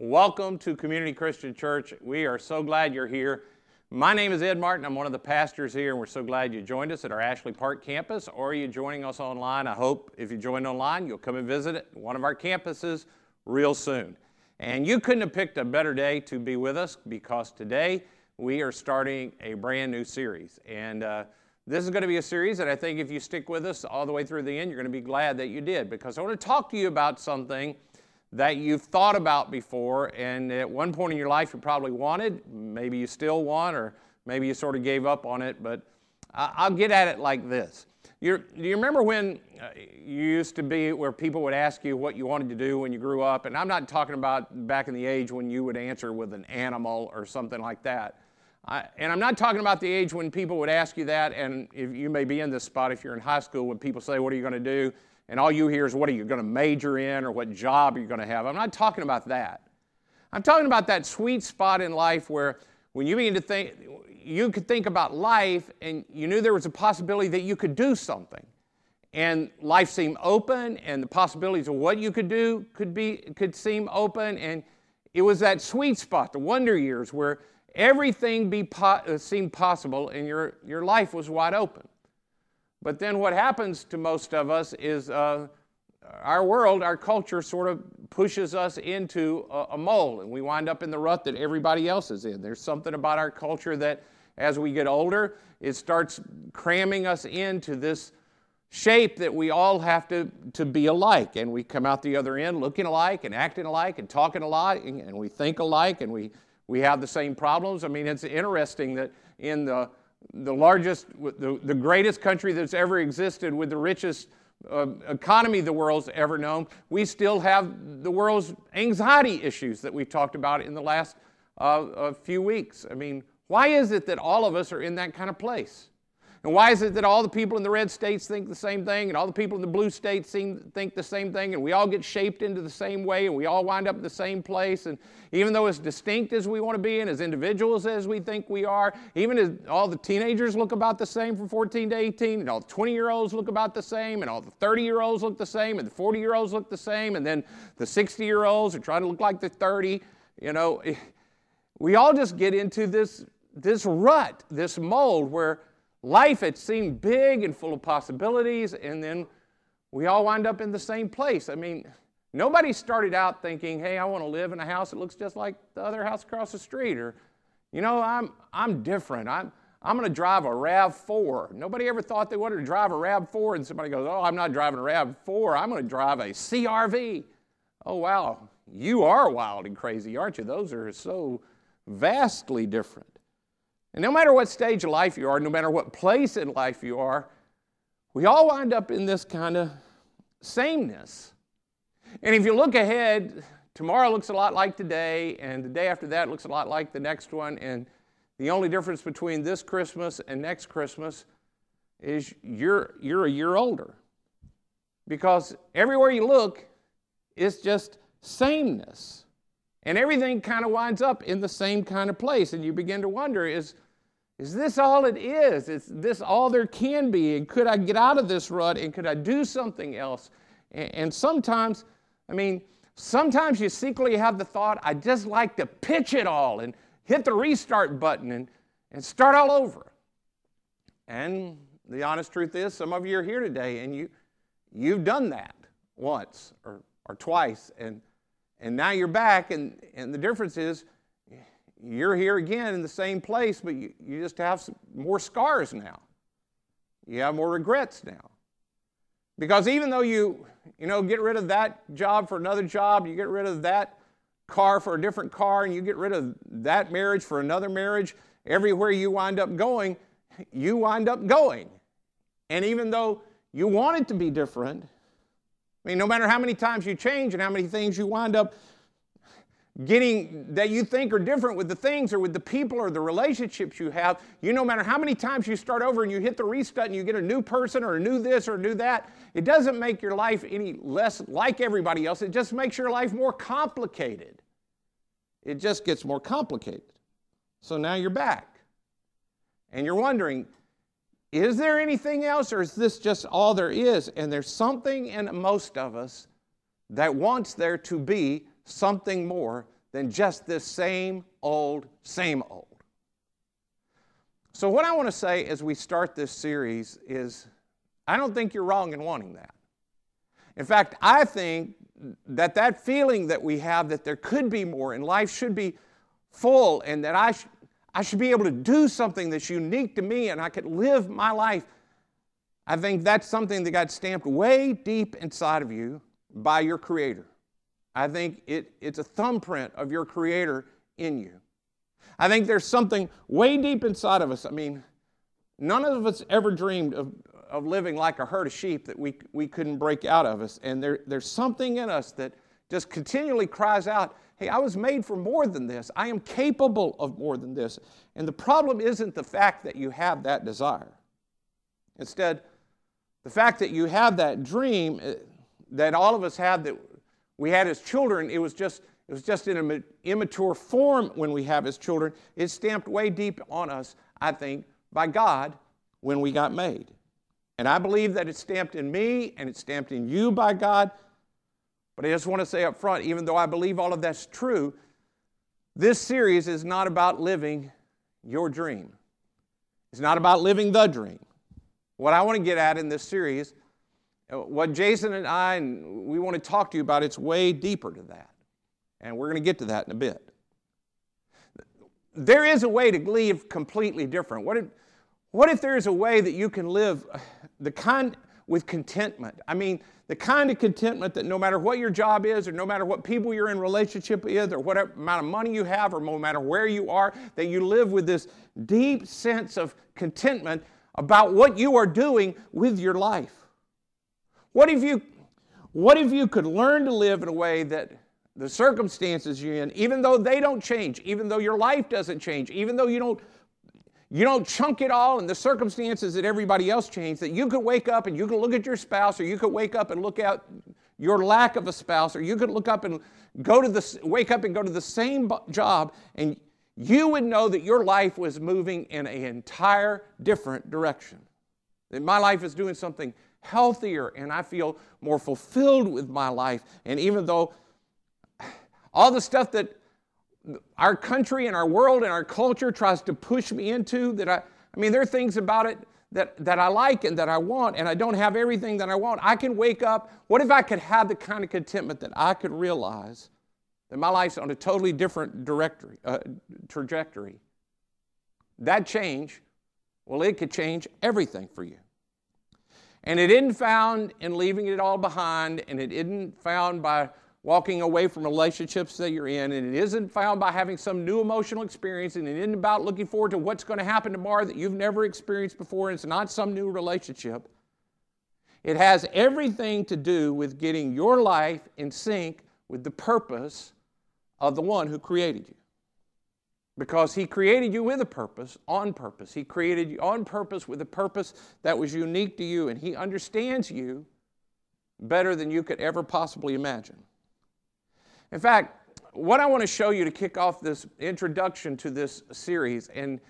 Welcome to Community Christian Church. We are so glad you're here. My name is Ed Martin. I'm one of the pastors here, and we're so glad you joined us at our Ashley Park campus, or are you joining us online? I hope if you joined online, you'll come and visit one of our campuses real soon. And you couldn't have picked a better day to be with us because today we are starting a brand new series. And uh, this is going to be a series that I think if you stick with us all the way through the end, you're going to be glad that you did because I want to talk to you about something that you've thought about before, and at one point in your life you probably wanted, maybe you still want, or maybe you sort of gave up on it, but I'll get at it like this. You're, do you remember when uh, you used to be where people would ask you what you wanted to do when you grew up? And I'm not talking about back in the age when you would answer with an animal or something like that. I, and I'm not talking about the age when people would ask you that, and if you may be in this spot if you're in high school when people say, What are you going to do? And all you hear is what are you going to major in or what job are you going to have. I'm not talking about that. I'm talking about that sweet spot in life where when you begin to think, you could think about life and you knew there was a possibility that you could do something. And life seemed open and the possibilities of what you could do could be could seem open and it was that sweet spot, the wonder years where everything be po- uh, seemed possible and your, your life was wide open. But then what happens to most of us is uh, our world, our culture sort of pushes us into a, a mold and we wind up in the rut that everybody else is in. There's something about our culture that as we get older, it starts cramming us into this shape that we all have to, to be alike. And we come out the other end looking alike and acting alike and talking alike and we think alike and we, we have the same problems. I mean, it's interesting that in the the largest, the, the greatest country that's ever existed with the richest uh, economy the world's ever known, we still have the world's anxiety issues that we've talked about in the last uh, few weeks. I mean, why is it that all of us are in that kind of place? And why is it that all the people in the red states think the same thing and all the people in the blue states seem, think the same thing and we all get shaped into the same way and we all wind up in the same place? And even though as distinct as we want to be and as individuals as we think we are, even as all the teenagers look about the same from 14 to 18 and all the 20 year olds look about the same and all the 30 year olds look the same and the 40 year olds look the same and then the 60 year olds are trying to look like they're 30, you know, we all just get into this, this rut, this mold where Life had seemed big and full of possibilities, and then we all wind up in the same place. I mean, nobody started out thinking, hey, I want to live in a house that looks just like the other house across the street, or, you know, I'm, I'm different. I'm, I'm going to drive a RAV4. Nobody ever thought they wanted to drive a RAV4, and somebody goes, oh, I'm not driving a RAV4. I'm going to drive a CRV. Oh, wow. You are wild and crazy, aren't you? Those are so vastly different. And no matter what stage of life you are, no matter what place in life you are, we all wind up in this kind of sameness. And if you look ahead, tomorrow looks a lot like today, and the day after that looks a lot like the next one. And the only difference between this Christmas and next Christmas is you're, you're a year older. Because everywhere you look, it's just sameness. And everything kind of winds up in the same kind of place. And you begin to wonder is, is this all it is? Is this all there can be? And could I get out of this rut and could I do something else? And, sometimes, I mean, sometimes you secretly have the thought, I just like to pitch it all and hit the restart button and, and start all over. And the honest truth is, some of you are here today and you, you've done that once or, or twice. And and now you're back, and, and the difference is you're here again in the same place, but you, you just have more scars now. You have more regrets now. Because even though you, you know, get rid of that job for another job, you get rid of that car for a different car, and you get rid of that marriage for another marriage, everywhere you wind up going, you wind up going. And even though you want it to be different, I mean, no matter how many times you change and how many things you wind up getting that you think are different with the things or with the people or the relationships you have, you no matter how many times you start over and you hit the restart and you get a new person or a new this or a new that, it doesn't make your life any less like everybody else. It just makes your life more complicated. It just gets more complicated. So now you're back. And you're wondering, is there anything else, or is this just all there is? And there's something in most of us that wants there to be something more than just this same old, same old. So, what I want to say as we start this series is I don't think you're wrong in wanting that. In fact, I think that that feeling that we have that there could be more and life should be full and that I, sh- I should be able to do something that's unique to me and I could live my life. I think that's something that got stamped way deep inside of you by your Creator. I think it, it's a thumbprint of your Creator in you. I think there's something way deep inside of us. I mean, none of us ever dreamed of, of living like a herd of sheep that we, we couldn't break out of us. And there, there's something in us that just continually cries out, hey, I was made for more than this. I am capable of more than this. And the problem isn't the fact that you have that desire. Instead, the fact that you have that dream eh, that all of us have that we had as children, it was just it was just in an immature form when we have as children. It's stamped way deep on us, I think, by God when we got made. And I believe that it's stamped in me and it's stamped in you by God. But I just want to say up front, even though I believe all of that's true, this series is not about living your dream. It's not about living the dream. What I want to get at in this series, what Jason and I, and we want to talk to you about, it's way deeper to that. And we're going to get to that in a bit. There is a way to live completely different. What if, what if there is a way that you can live the kind with contentment? I mean, the kind of contentment that no matter what your job is, or no matter what people you're in relationship with, or what amount of money you have, or no matter where you are, that you live with this deep sense of contentment about what you are doing with your life. What if you, what if you could learn to live in a way that the circumstances you're in, even though they don't change, even though your life doesn't change, even though you don't you don't chunk it all and the circumstances that everybody else changed, that you could wake up and you could look at your spouse, or you could wake up and look at your lack of a spouse, or you could look up and go to the wake up and go to the same job, and you would know that your life was moving in an entire different direction. That my life is doing something healthier, and I feel more fulfilled with my life. And even though all the stuff that our country and our world and our culture tries to push me into that I, I mean, there are things about it that, that I like and that I want, and I don't have everything that I want. I can wake up. What if I could have the kind of contentment that I could realize that my life's on a totally different directory, uh, trajectory? That change, well, it could change everything for you. And it isn't found in leaving it all behind, and it isn't found by walking away from relationships that you're in, and it isn't found by having some new emotional experience, and it isn't about looking forward to what's going to happen tomorrow that you've never experienced before, and it's not some new relationship. It has everything to do with getting your life in sync with the purpose of the one who created you. Because he created you with a purpose, on purpose. He created you on purpose with a purpose that was unique to you, and he understands you better than you could ever possibly imagine. In fact, what I want to show you to kick off this introduction to this series, and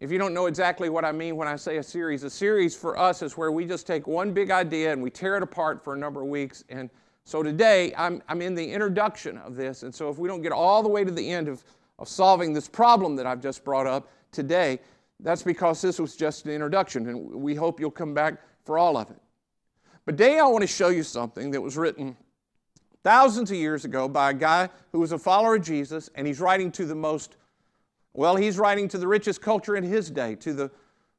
if you don't know exactly what I mean when I say a series, a series for us is where we just take one big idea and we tear it apart for a number of weeks. And so today, I'm, I'm in the introduction of this. And so if we don't get all the way to the end of, of solving this problem that I've just brought up today, that's because this was just an introduction. And we hope you'll come back for all of it. But today, I want to show you something that was written thousands of years ago by a guy who was a follower of Jesus, and he's writing to the most, well, he's writing to the richest culture in his day, to, the,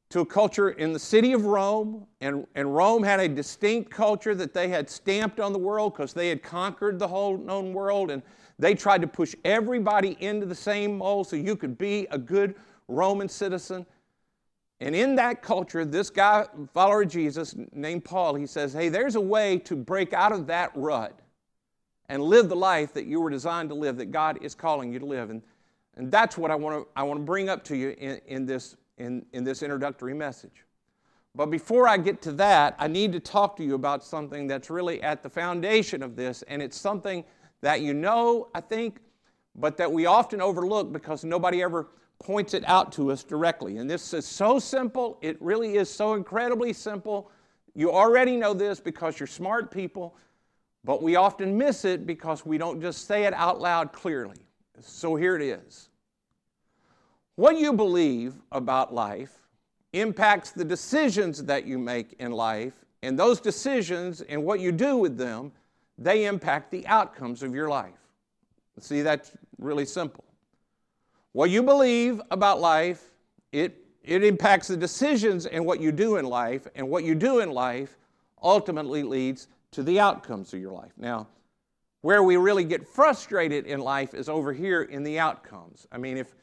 to a culture in the city of Rome. And, and Rome had a distinct culture that they had stamped on the world because they had conquered the whole known world, and they tried to push everybody into the same mold so you could be a good Roman citizen. And in that culture, this guy, follower of Jesus, named Paul, he says, Hey, there's a way to break out of that rut and live the life that you were designed to live, that God is calling you to live. And, and that's what I want to, I want to bring up to you in, in, this, in, in this introductory message. But before I get to that, I need to talk to you about something that's really at the foundation of this, and it's something that you know, I think, but that we often overlook because nobody ever points it out to us directly. And this is so simple, it really is so incredibly simple. You already know this because you're smart people, but we often miss it because we don't just say it out loud clearly. So here it is. What you believe about life impacts the decisions that you make in life, and those decisions and what you do with them, they impact the outcomes of your life. See, that's really simple. What you believe about life, it, it impacts the decisions and what you do in life, and what you do in life ultimately leads to the outcomes of your life. Now, where we really get frustrated in life is over here in the outcomes. I mean, if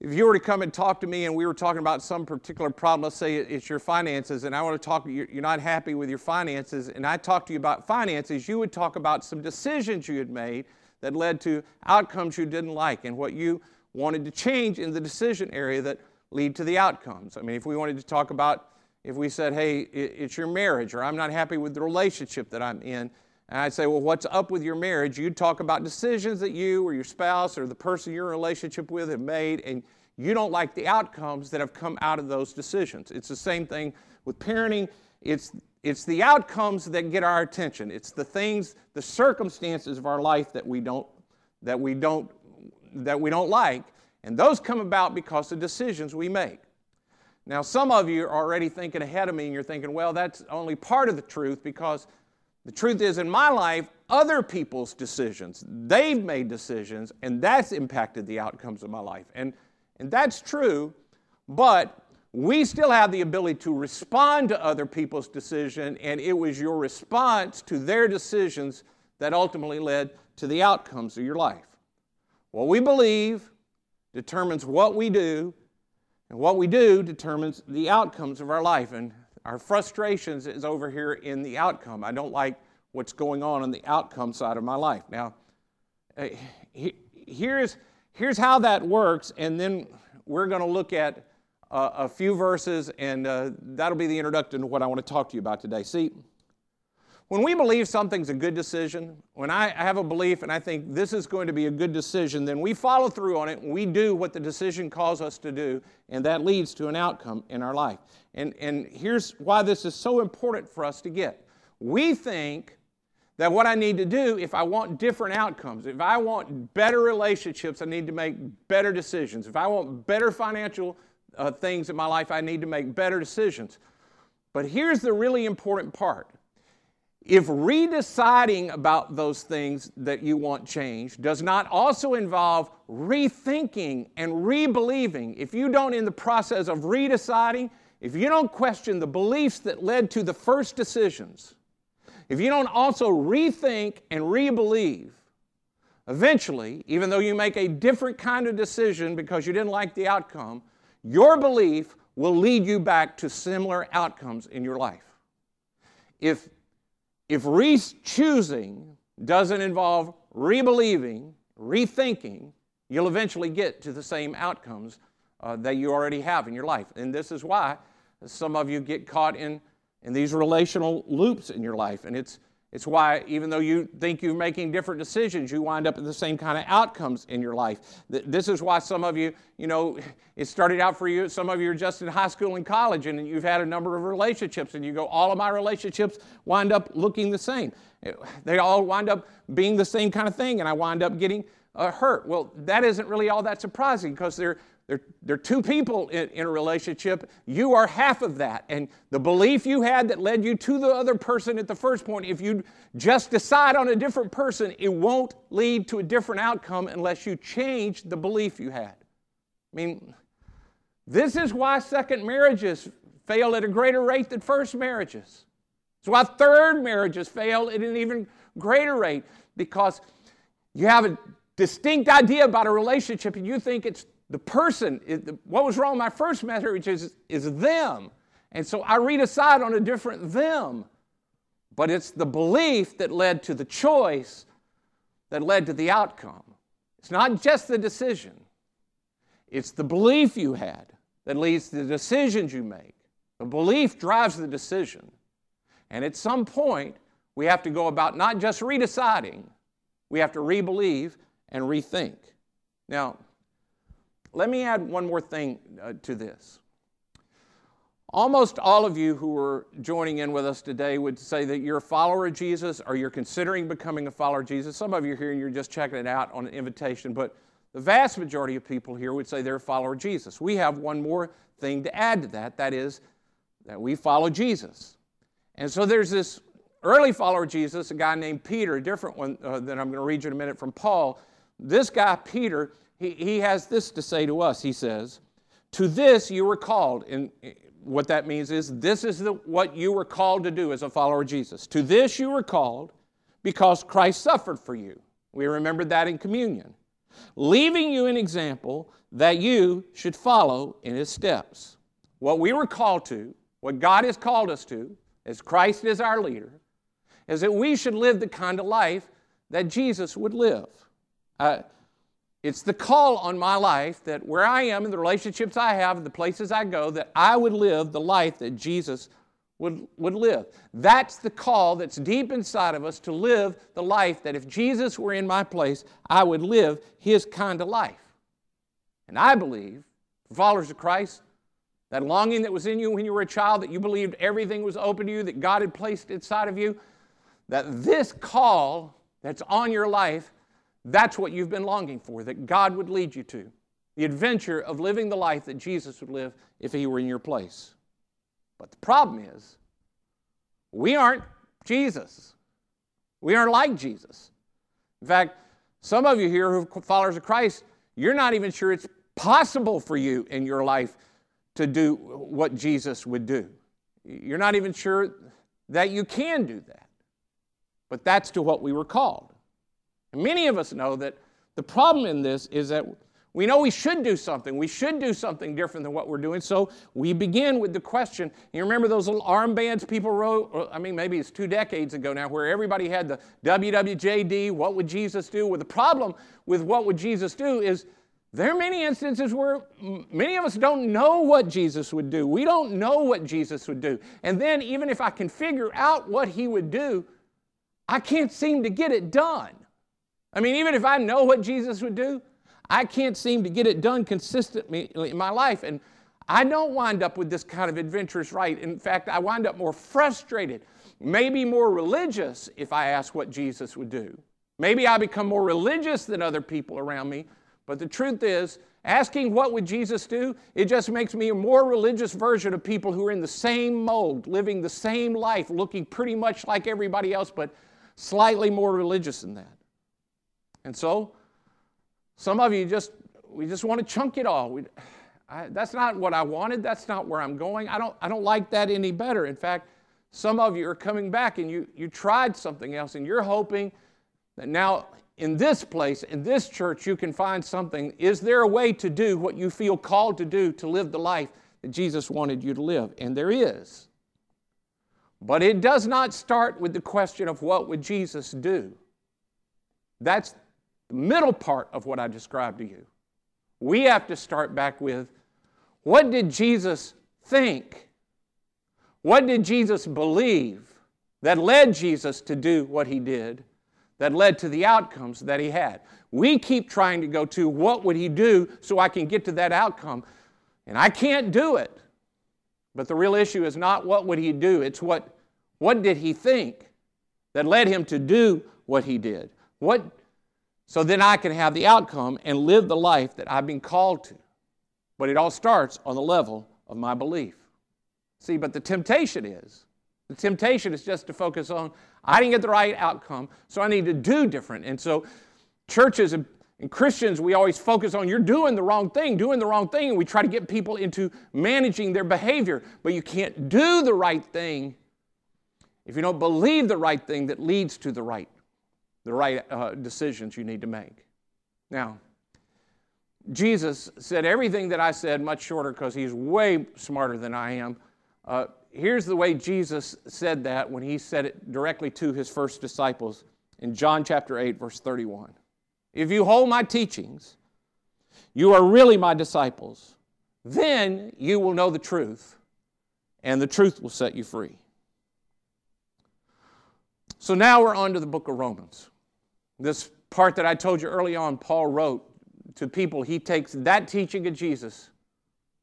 if you were to come and talk to me and we were talking about some particular problem, let's say it's your finances, and I want to talk, you're not happy with your finances, and I talk to you about finances, you would talk about some decisions you had made that led to outcomes you didn't like and what you wanted to change in the decision area that lead to the outcomes. I mean, if we wanted to talk about, if we said, hey, it's your marriage, or I'm not happy with the relationship that I'm in, and I'd say, well, what's up with your marriage? You'd talk about decisions that you or your spouse or the person you're in a relationship with have made, and you don't like the outcomes that have come out of those decisions. It's the same thing with parenting. It's, it's the outcomes that get our attention. It's the things, the circumstances of our life that we don't, that we don't, that we don't like, and those come about because of decisions we make. Now, some of you are already thinking ahead of me, and you're thinking, well, that's only part of the truth because the truth is, in my life, other people's decisions, they've made decisions, and that's impacted the outcomes of my life. And, and that's true, but we still have the ability to respond to other people's decision, and it was your response to their decisions that ultimately led to the outcomes of your life. What we believe determines what we do, and what we do determines the outcomes of our life. And our frustrations is over here in the outcome. I don't like what's going on on the outcome side of my life. Now, uh, here's, here's how that works, and then we're going to look at uh, a few verses, and uh, that'll be the introduction to what I want to talk to you about today. See, when we believe something's a good decision, when I have a belief and I think this is going to be a good decision, then we follow through on it and we do what the decision calls us to do, and that leads to an outcome in our life. And, and here's why this is so important for us to get. We think that what I need to do if I want different outcomes, if I want better relationships, I need to make better decisions. If I want better financial uh, things in my life, I need to make better decisions. But here's the really important part if redeciding about those things that you want changed does not also involve rethinking and rebelieving, if you don't, in the process of redeciding, if you don't question the beliefs that led to the first decisions, if you don't also rethink and rebelieve, eventually, even though you make a different kind of decision because you didn't like the outcome, your belief will lead you back to similar outcomes in your life. If if re-choosing doesn't involve rebelieving, rethinking, you'll eventually get to the same outcomes uh, that you already have in your life. And this is why some of you get caught in, in these relational loops in your life. And it's, it's why, even though you think you're making different decisions, you wind up at the same kind of outcomes in your life. This is why some of you, you know, it started out for you, some of you are just in high school and college, and you've had a number of relationships, and you go, all of my relationships wind up looking the same. They all wind up being the same kind of thing, and I wind up getting uh, hurt. Well, that isn't really all that surprising because they're there, there are two people in, in, a relationship. You are half of that. And the belief you had that led you to the other person at the first point, if you just decide on a different person, it won't lead to a different outcome unless you change the belief you had. I mean, this is why second marriages fail at a greater rate than first marriages. It's why third marriages fail at an even greater rate because you have a distinct idea about a relationship and you think it's the person, what was wrong my first marriage is, is them. And so I read aside on a different them. But it's the belief that led to the choice that led to the outcome. It's not just the decision, it's the belief you had that leads to the decisions you make. The belief drives the decision. And at some point, we have to go about not just redeciding, we have to rebelieve and rethink. Now, let me add one more thing uh, to this. Almost all of you who are joining in with us today would say that you're a follower of Jesus or you're considering becoming a follower of Jesus. Some of you here, you're just checking it out on an invitation, but the vast majority of people here would say they're a follower of Jesus. We have one more thing to add to that that is, that we follow Jesus. And so there's this early follower of Jesus, a guy named Peter, a different one uh, that I'm going to read you in a minute from Paul. This guy, Peter, he, he has this to say to us. He says, To this you were called. And what that means is this is the, what you were called to do as a follower of Jesus. To this you were called because Christ suffered for you. We remembered that in communion. Leaving you an example that you should follow in his steps. What we were called to, what God has called us to, as Christ is our leader, is that we should live the kind of life that Jesus would live. Uh, it's the call on my life that where I am and the relationships I have and the places I go, that I would live the life that Jesus would, would live. That's the call that's deep inside of us to live the life that if Jesus were in my place, I would live his kind of life. And I believe, followers of Christ, that longing that was in you when you were a child, that you believed everything was open to you, that God had placed inside of you, that this call that's on your life that's what you've been longing for, that God would lead you to. The adventure of living the life that Jesus would live if he were in your place. But the problem is, we aren't Jesus. We aren't like Jesus. In fact, some of you here who are followers of Christ, you're not even sure it's possible for you in your life to do what Jesus would do. You're not even sure that you can do that. But that's to what we were called. And many of us know that the problem in this is that we know we should do something. We should do something different than what we're doing. So we begin with the question. You remember those little armbands people wrote? I mean, maybe it's two decades ago now, where everybody had the WWJD, what would Jesus do? Well, the problem with what would Jesus do is there are many instances where many of us don't know what Jesus would do. We don't know what Jesus would do. And then, even if I can figure out what he would do, I can't seem to get it done. I mean, even if I know what Jesus would do, I can't seem to get it done consistently in my life. And I don't wind up with this kind of adventurous right. In fact, I wind up more frustrated, maybe more religious if I ask what Jesus would do. Maybe I become more religious than other people around me. But the truth is, asking what would Jesus do, it just makes me a more religious version of people who are in the same mold, living the same life, looking pretty much like everybody else, but slightly more religious than that. And so, some of you just, we just want to chunk it all. We, I, that's not what I wanted. That's not where I'm going. I don't, I don't like that any better. In fact, some of you are coming back and you, you tried something else and you're hoping that now in this place, in this church, you can find something. Is there a way to do what you feel called to do to live the life that Jesus wanted you to live? And there is. But it does not start with the question of what would Jesus do. That's the middle part of what I described to you. We have to start back with what did Jesus think? What did Jesus believe that led Jesus to do what he did, that led to the outcomes that he had? We keep trying to go to what would he do so I can get to that outcome, and I can't do it. But the real issue is not what would he do, it's what, what did he think that led him to do what he did? What so then I can have the outcome and live the life that I've been called to. But it all starts on the level of my belief. See, but the temptation is the temptation is just to focus on, I didn't get the right outcome, so I need to do different. And so churches and Christians, we always focus on you're doing the wrong thing, doing the wrong thing, and we try to get people into managing their behavior. But you can't do the right thing if you don't believe the right thing that leads to the right the right uh, decisions you need to make. Now, Jesus said everything that I said much shorter because he's way smarter than I am. Uh, here's the way Jesus said that when he said it directly to his first disciples in John chapter 8, verse 31. If you hold my teachings, you are really my disciples. Then you will know the truth, and the truth will set you free. So now we're on to the book of Romans. This part that I told you early on, Paul wrote to people, he takes that teaching of Jesus.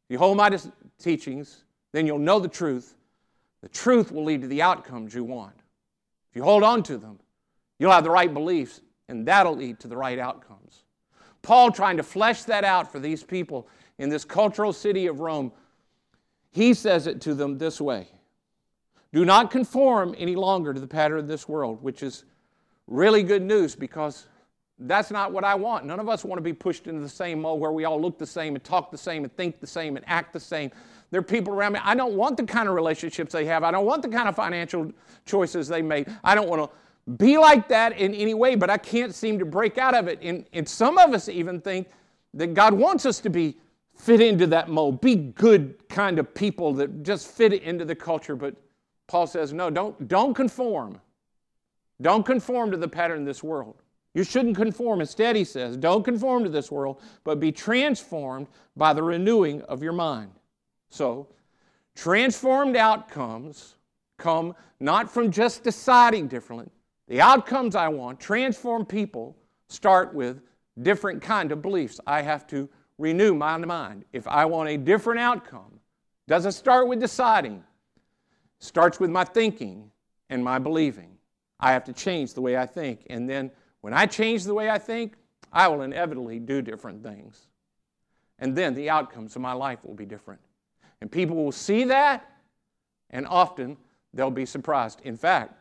You hold my teachings, then you'll know the truth. The truth will lead to the outcomes you want. If you hold on to them, you'll have the right beliefs, and that'll lead to the right outcomes. Paul trying to flesh that out for these people in this cultural city of Rome. He says it to them this way Do not conform any longer to the pattern of this world, which is really good news because that's not what I want. None of us want to be pushed into the same mold where we all look the same and talk the same and think the same and act the same. There are people around me. I don't want the kind of relationships they have. I don't want the kind of financial choices they make. I don't want to be like that in any way, but I can't seem to break out of it. And, and some of us even think that God wants us to be fit into that mold, be good kind of people that just fit into the culture. But Paul says, no, don't, don't conform. Don't conform to the pattern of this world. You shouldn't conform. Instead, he says, don't conform to this world, but be transformed by the renewing of your mind. So, transformed outcomes come not from just deciding differently. The outcomes I want, transformed people, start with different kind of beliefs. I have to renew my mind. If I want a different outcome, doesn't start with deciding. Starts with my thinking and my believing. I have to change the way I think. And then when I change the way I think, I will inevitably do different things. And then the outcomes of my life will be different. And people will see that, and often they'll be surprised. In fact,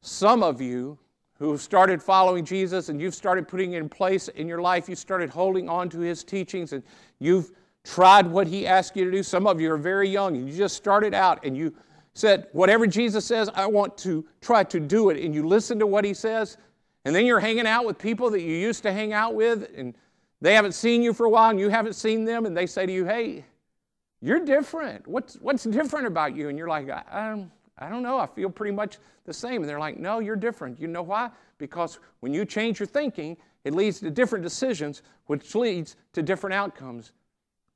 some of you who have started following Jesus and you've started putting in place in your life, you started holding on to his teachings and you've tried what he asked you to do. Some of you are very young and you just started out and you said, Whatever Jesus says, I want to try to do it. And you listen to what he says, and then you're hanging out with people that you used to hang out with, and they haven't seen you for a while, and you haven't seen them, and they say to you, Hey, you're different. What's, what's different about you? And you're like, I, I, I don't know. I feel pretty much the same. And they're like, No, you're different. You know why? Because when you change your thinking, it leads to different decisions, which leads to different outcomes.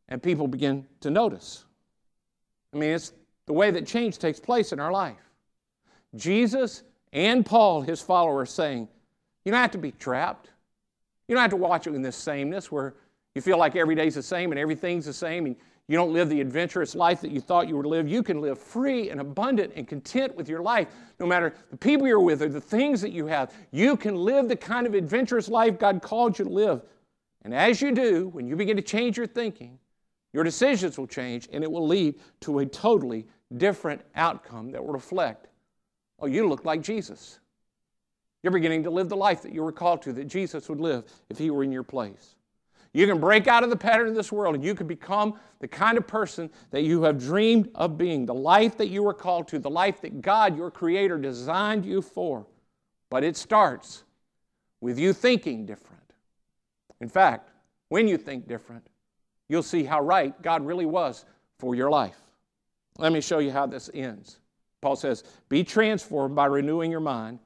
And people begin to notice. I mean, it's the way that change takes place in our life. Jesus and Paul, his followers, saying, You don't have to be trapped. You don't have to watch it in this sameness where you feel like every day's the same and everything's the same and you don't live the adventurous life that you thought you would live. You can live free and abundant and content with your life, no matter the people you're with or the things that you have. You can live the kind of adventurous life God called you to live. And as you do, when you begin to change your thinking, your decisions will change and it will lead to a totally different outcome that will reflect oh, you look like Jesus. You're beginning to live the life that you were called to, that Jesus would live if he were in your place. You can break out of the pattern of this world and you can become the kind of person that you have dreamed of being, the life that you were called to, the life that God, your Creator, designed you for. But it starts with you thinking different. In fact, when you think different, you'll see how right God really was for your life. Let me show you how this ends. Paul says, Be transformed by renewing your mind,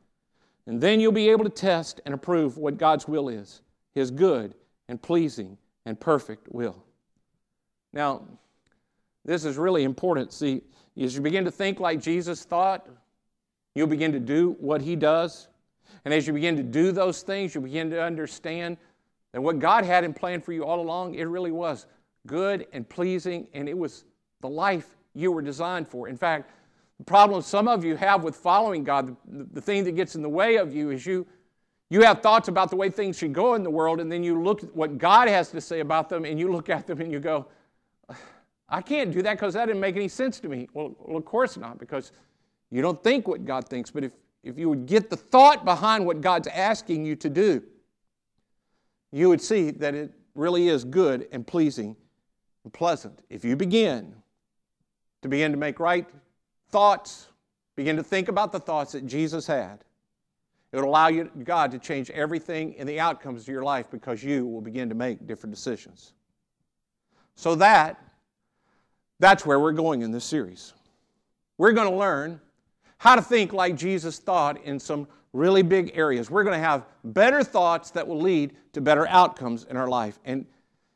and then you'll be able to test and approve what God's will is, His good and pleasing and perfect will. Now, this is really important. See, as you begin to think like Jesus thought, you'll begin to do what He does. And as you begin to do those things, you begin to understand that what God had in plan for you all along, it really was good and pleasing, and it was the life you were designed for. In fact, the problem some of you have with following God, the, the thing that gets in the way of you is you, you have thoughts about the way things should go in the world, and then you look at what God has to say about them, and you look at them and you go, I can't do that because that didn't make any sense to me. Well, well, of course not, because you don't think what God thinks. But if, if you would get the thought behind what God's asking you to do, you would see that it really is good and pleasing and pleasant. If you begin to begin to make right thoughts, begin to think about the thoughts that Jesus had. It will allow you, God to change everything in the outcomes of your life because you will begin to make different decisions. So that that's where we're going in this series. We're going to learn how to think like Jesus thought in some really big areas. We're going to have better thoughts that will lead to better outcomes in our life. And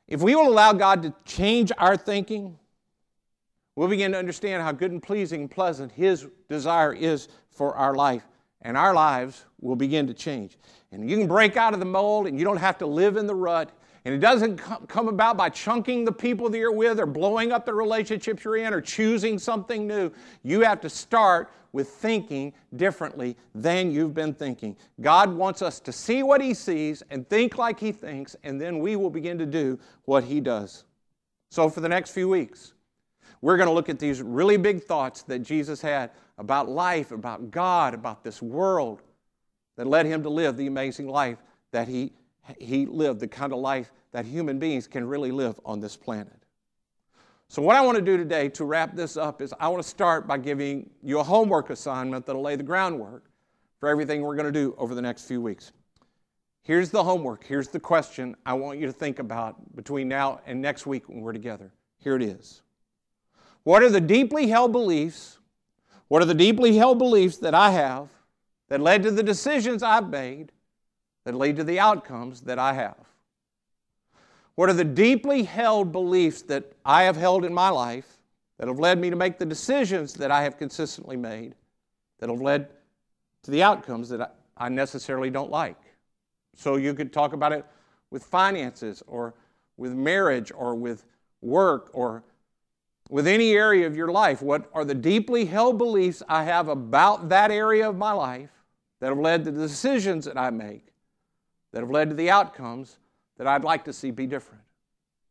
if we will allow God to change our thinking, we'll begin to understand how good and pleasing and pleasant His desire is for our life, and our lives will begin to change. And you can break out of the mold, and you don't have to live in the rut, And it doesn't come about by chunking the people that you're with or blowing up the relationships you're in or choosing something new. You have to start with thinking differently than you've been thinking. God wants us to see what He sees and think like He thinks, and then we will begin to do what He does. So, for the next few weeks, we're going to look at these really big thoughts that Jesus had about life, about God, about this world that led Him to live the amazing life that He, he lived, the kind of life that human beings can really live on this planet. So, what I want to do today to wrap this up is I want to start by giving you a homework assignment that'll lay the groundwork for everything we're going to do over the next few weeks. Here's the homework. Here's the question I want you to think about between now and next week when we're together. Here it is. What are the deeply held beliefs? What are the deeply held beliefs that I have that led to the decisions I've made that lead to the outcomes that I have? What are the deeply held beliefs that I have held in my life that have led me to make the decisions that I have consistently made that have led to the outcomes that I necessarily don't like? So you could talk about it with finances or with marriage or with work or with any area of your life. What are the deeply held beliefs I have about that area of my life that have led to the decisions that I make, that have led to the outcomes that I'd like to see be different.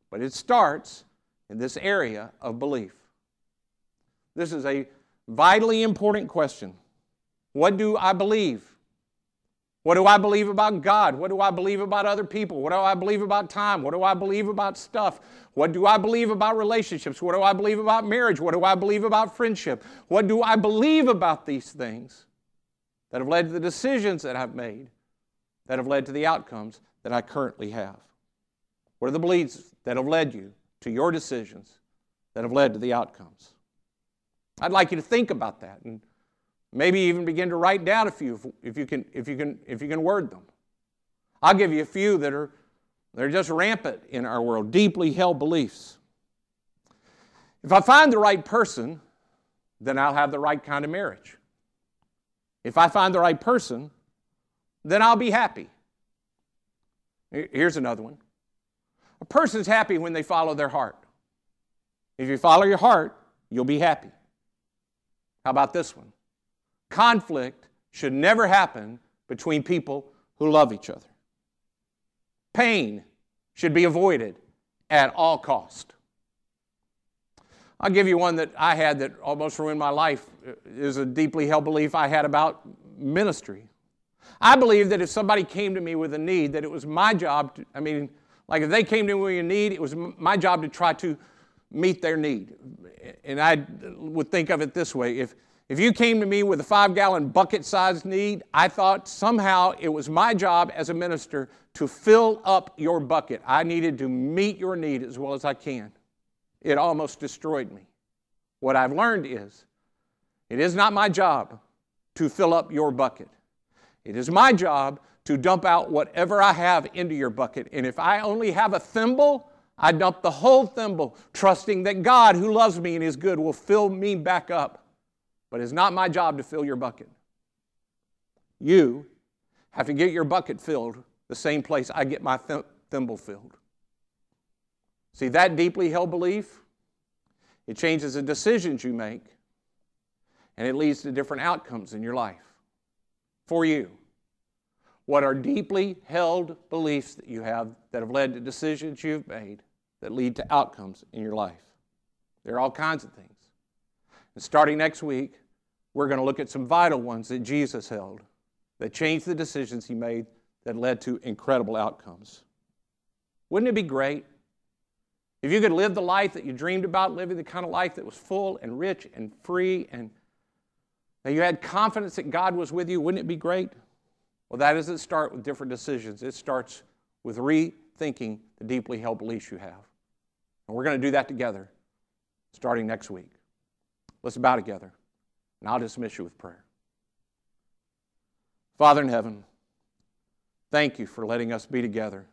But it starts in this area of belief. This is a vitally important question. What do I believe? What do I believe about God? What do I believe about other people? What do I believe about time? What do I believe about stuff? What do I believe about relationships? What do I believe about marriage? What do I believe about friendship? What do I believe about these things that have led to the decisions that I've made, that have led to the outcomes that I currently have? What are the beliefs that have led you to your decisions that have led to the outcomes? I'd like you to think about that and maybe even begin to write down a few if you can, if you can, if you can word them. I'll give you a few that are they're just rampant in our world, deeply held beliefs. If I find the right person, then I'll have the right kind of marriage. If I find the right person, then I'll be happy. Here's another one. A person's happy when they follow their heart. If you follow your heart, you'll be happy. How about this one? Conflict should never happen between people who love each other. Pain should be avoided at all cost. I'll give you one that I had that almost ruined my life. Is a deeply held belief I had about ministry. I believe that if somebody came to me with a need, that it was my job to, I mean, like if they came to me with a need, it was my job to try to meet their need. And I would think of it this way if, if you came to me with a five gallon bucket sized need, I thought somehow it was my job as a minister to fill up your bucket. I needed to meet your need as well as I can. It almost destroyed me. What I've learned is it is not my job to fill up your bucket. It is my job to dump out whatever I have into your bucket. And if I only have a thimble, I dump the whole thimble, trusting that God, who loves me and is good, will fill me back up. But it's not my job to fill your bucket. You have to get your bucket filled the same place I get my thimble filled. See, that deeply held belief, it changes the decisions you make, and it leads to different outcomes in your life for you. What are deeply held beliefs that you have that have led to decisions you've made that lead to outcomes in your life? There are all kinds of things. And starting next week, we're going to look at some vital ones that Jesus held that changed the decisions he made that led to incredible outcomes. Wouldn't it be great if you could live the life that you dreamed about, living the kind of life that was full and rich and free and that you had confidence that God was with you? Wouldn't it be great? Well, that doesn't start with different decisions. It starts with rethinking the deeply held beliefs you have. And we're going to do that together starting next week. Let's bow together, and I'll dismiss you with prayer. Father in heaven, thank you for letting us be together.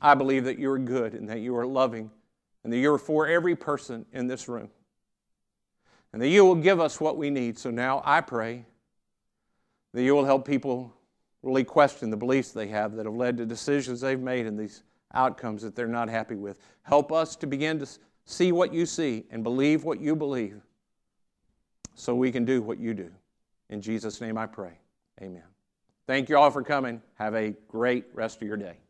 I believe that you are good and that you are loving and that you are for every person in this room. And that you will give us what we need. So now I pray that you will help people really question the beliefs they have that have led to decisions they've made and these outcomes that they're not happy with. Help us to begin to see what you see and believe what you believe so we can do what you do. In Jesus' name I pray. Amen. Thank you all for coming. Have a great rest of your day.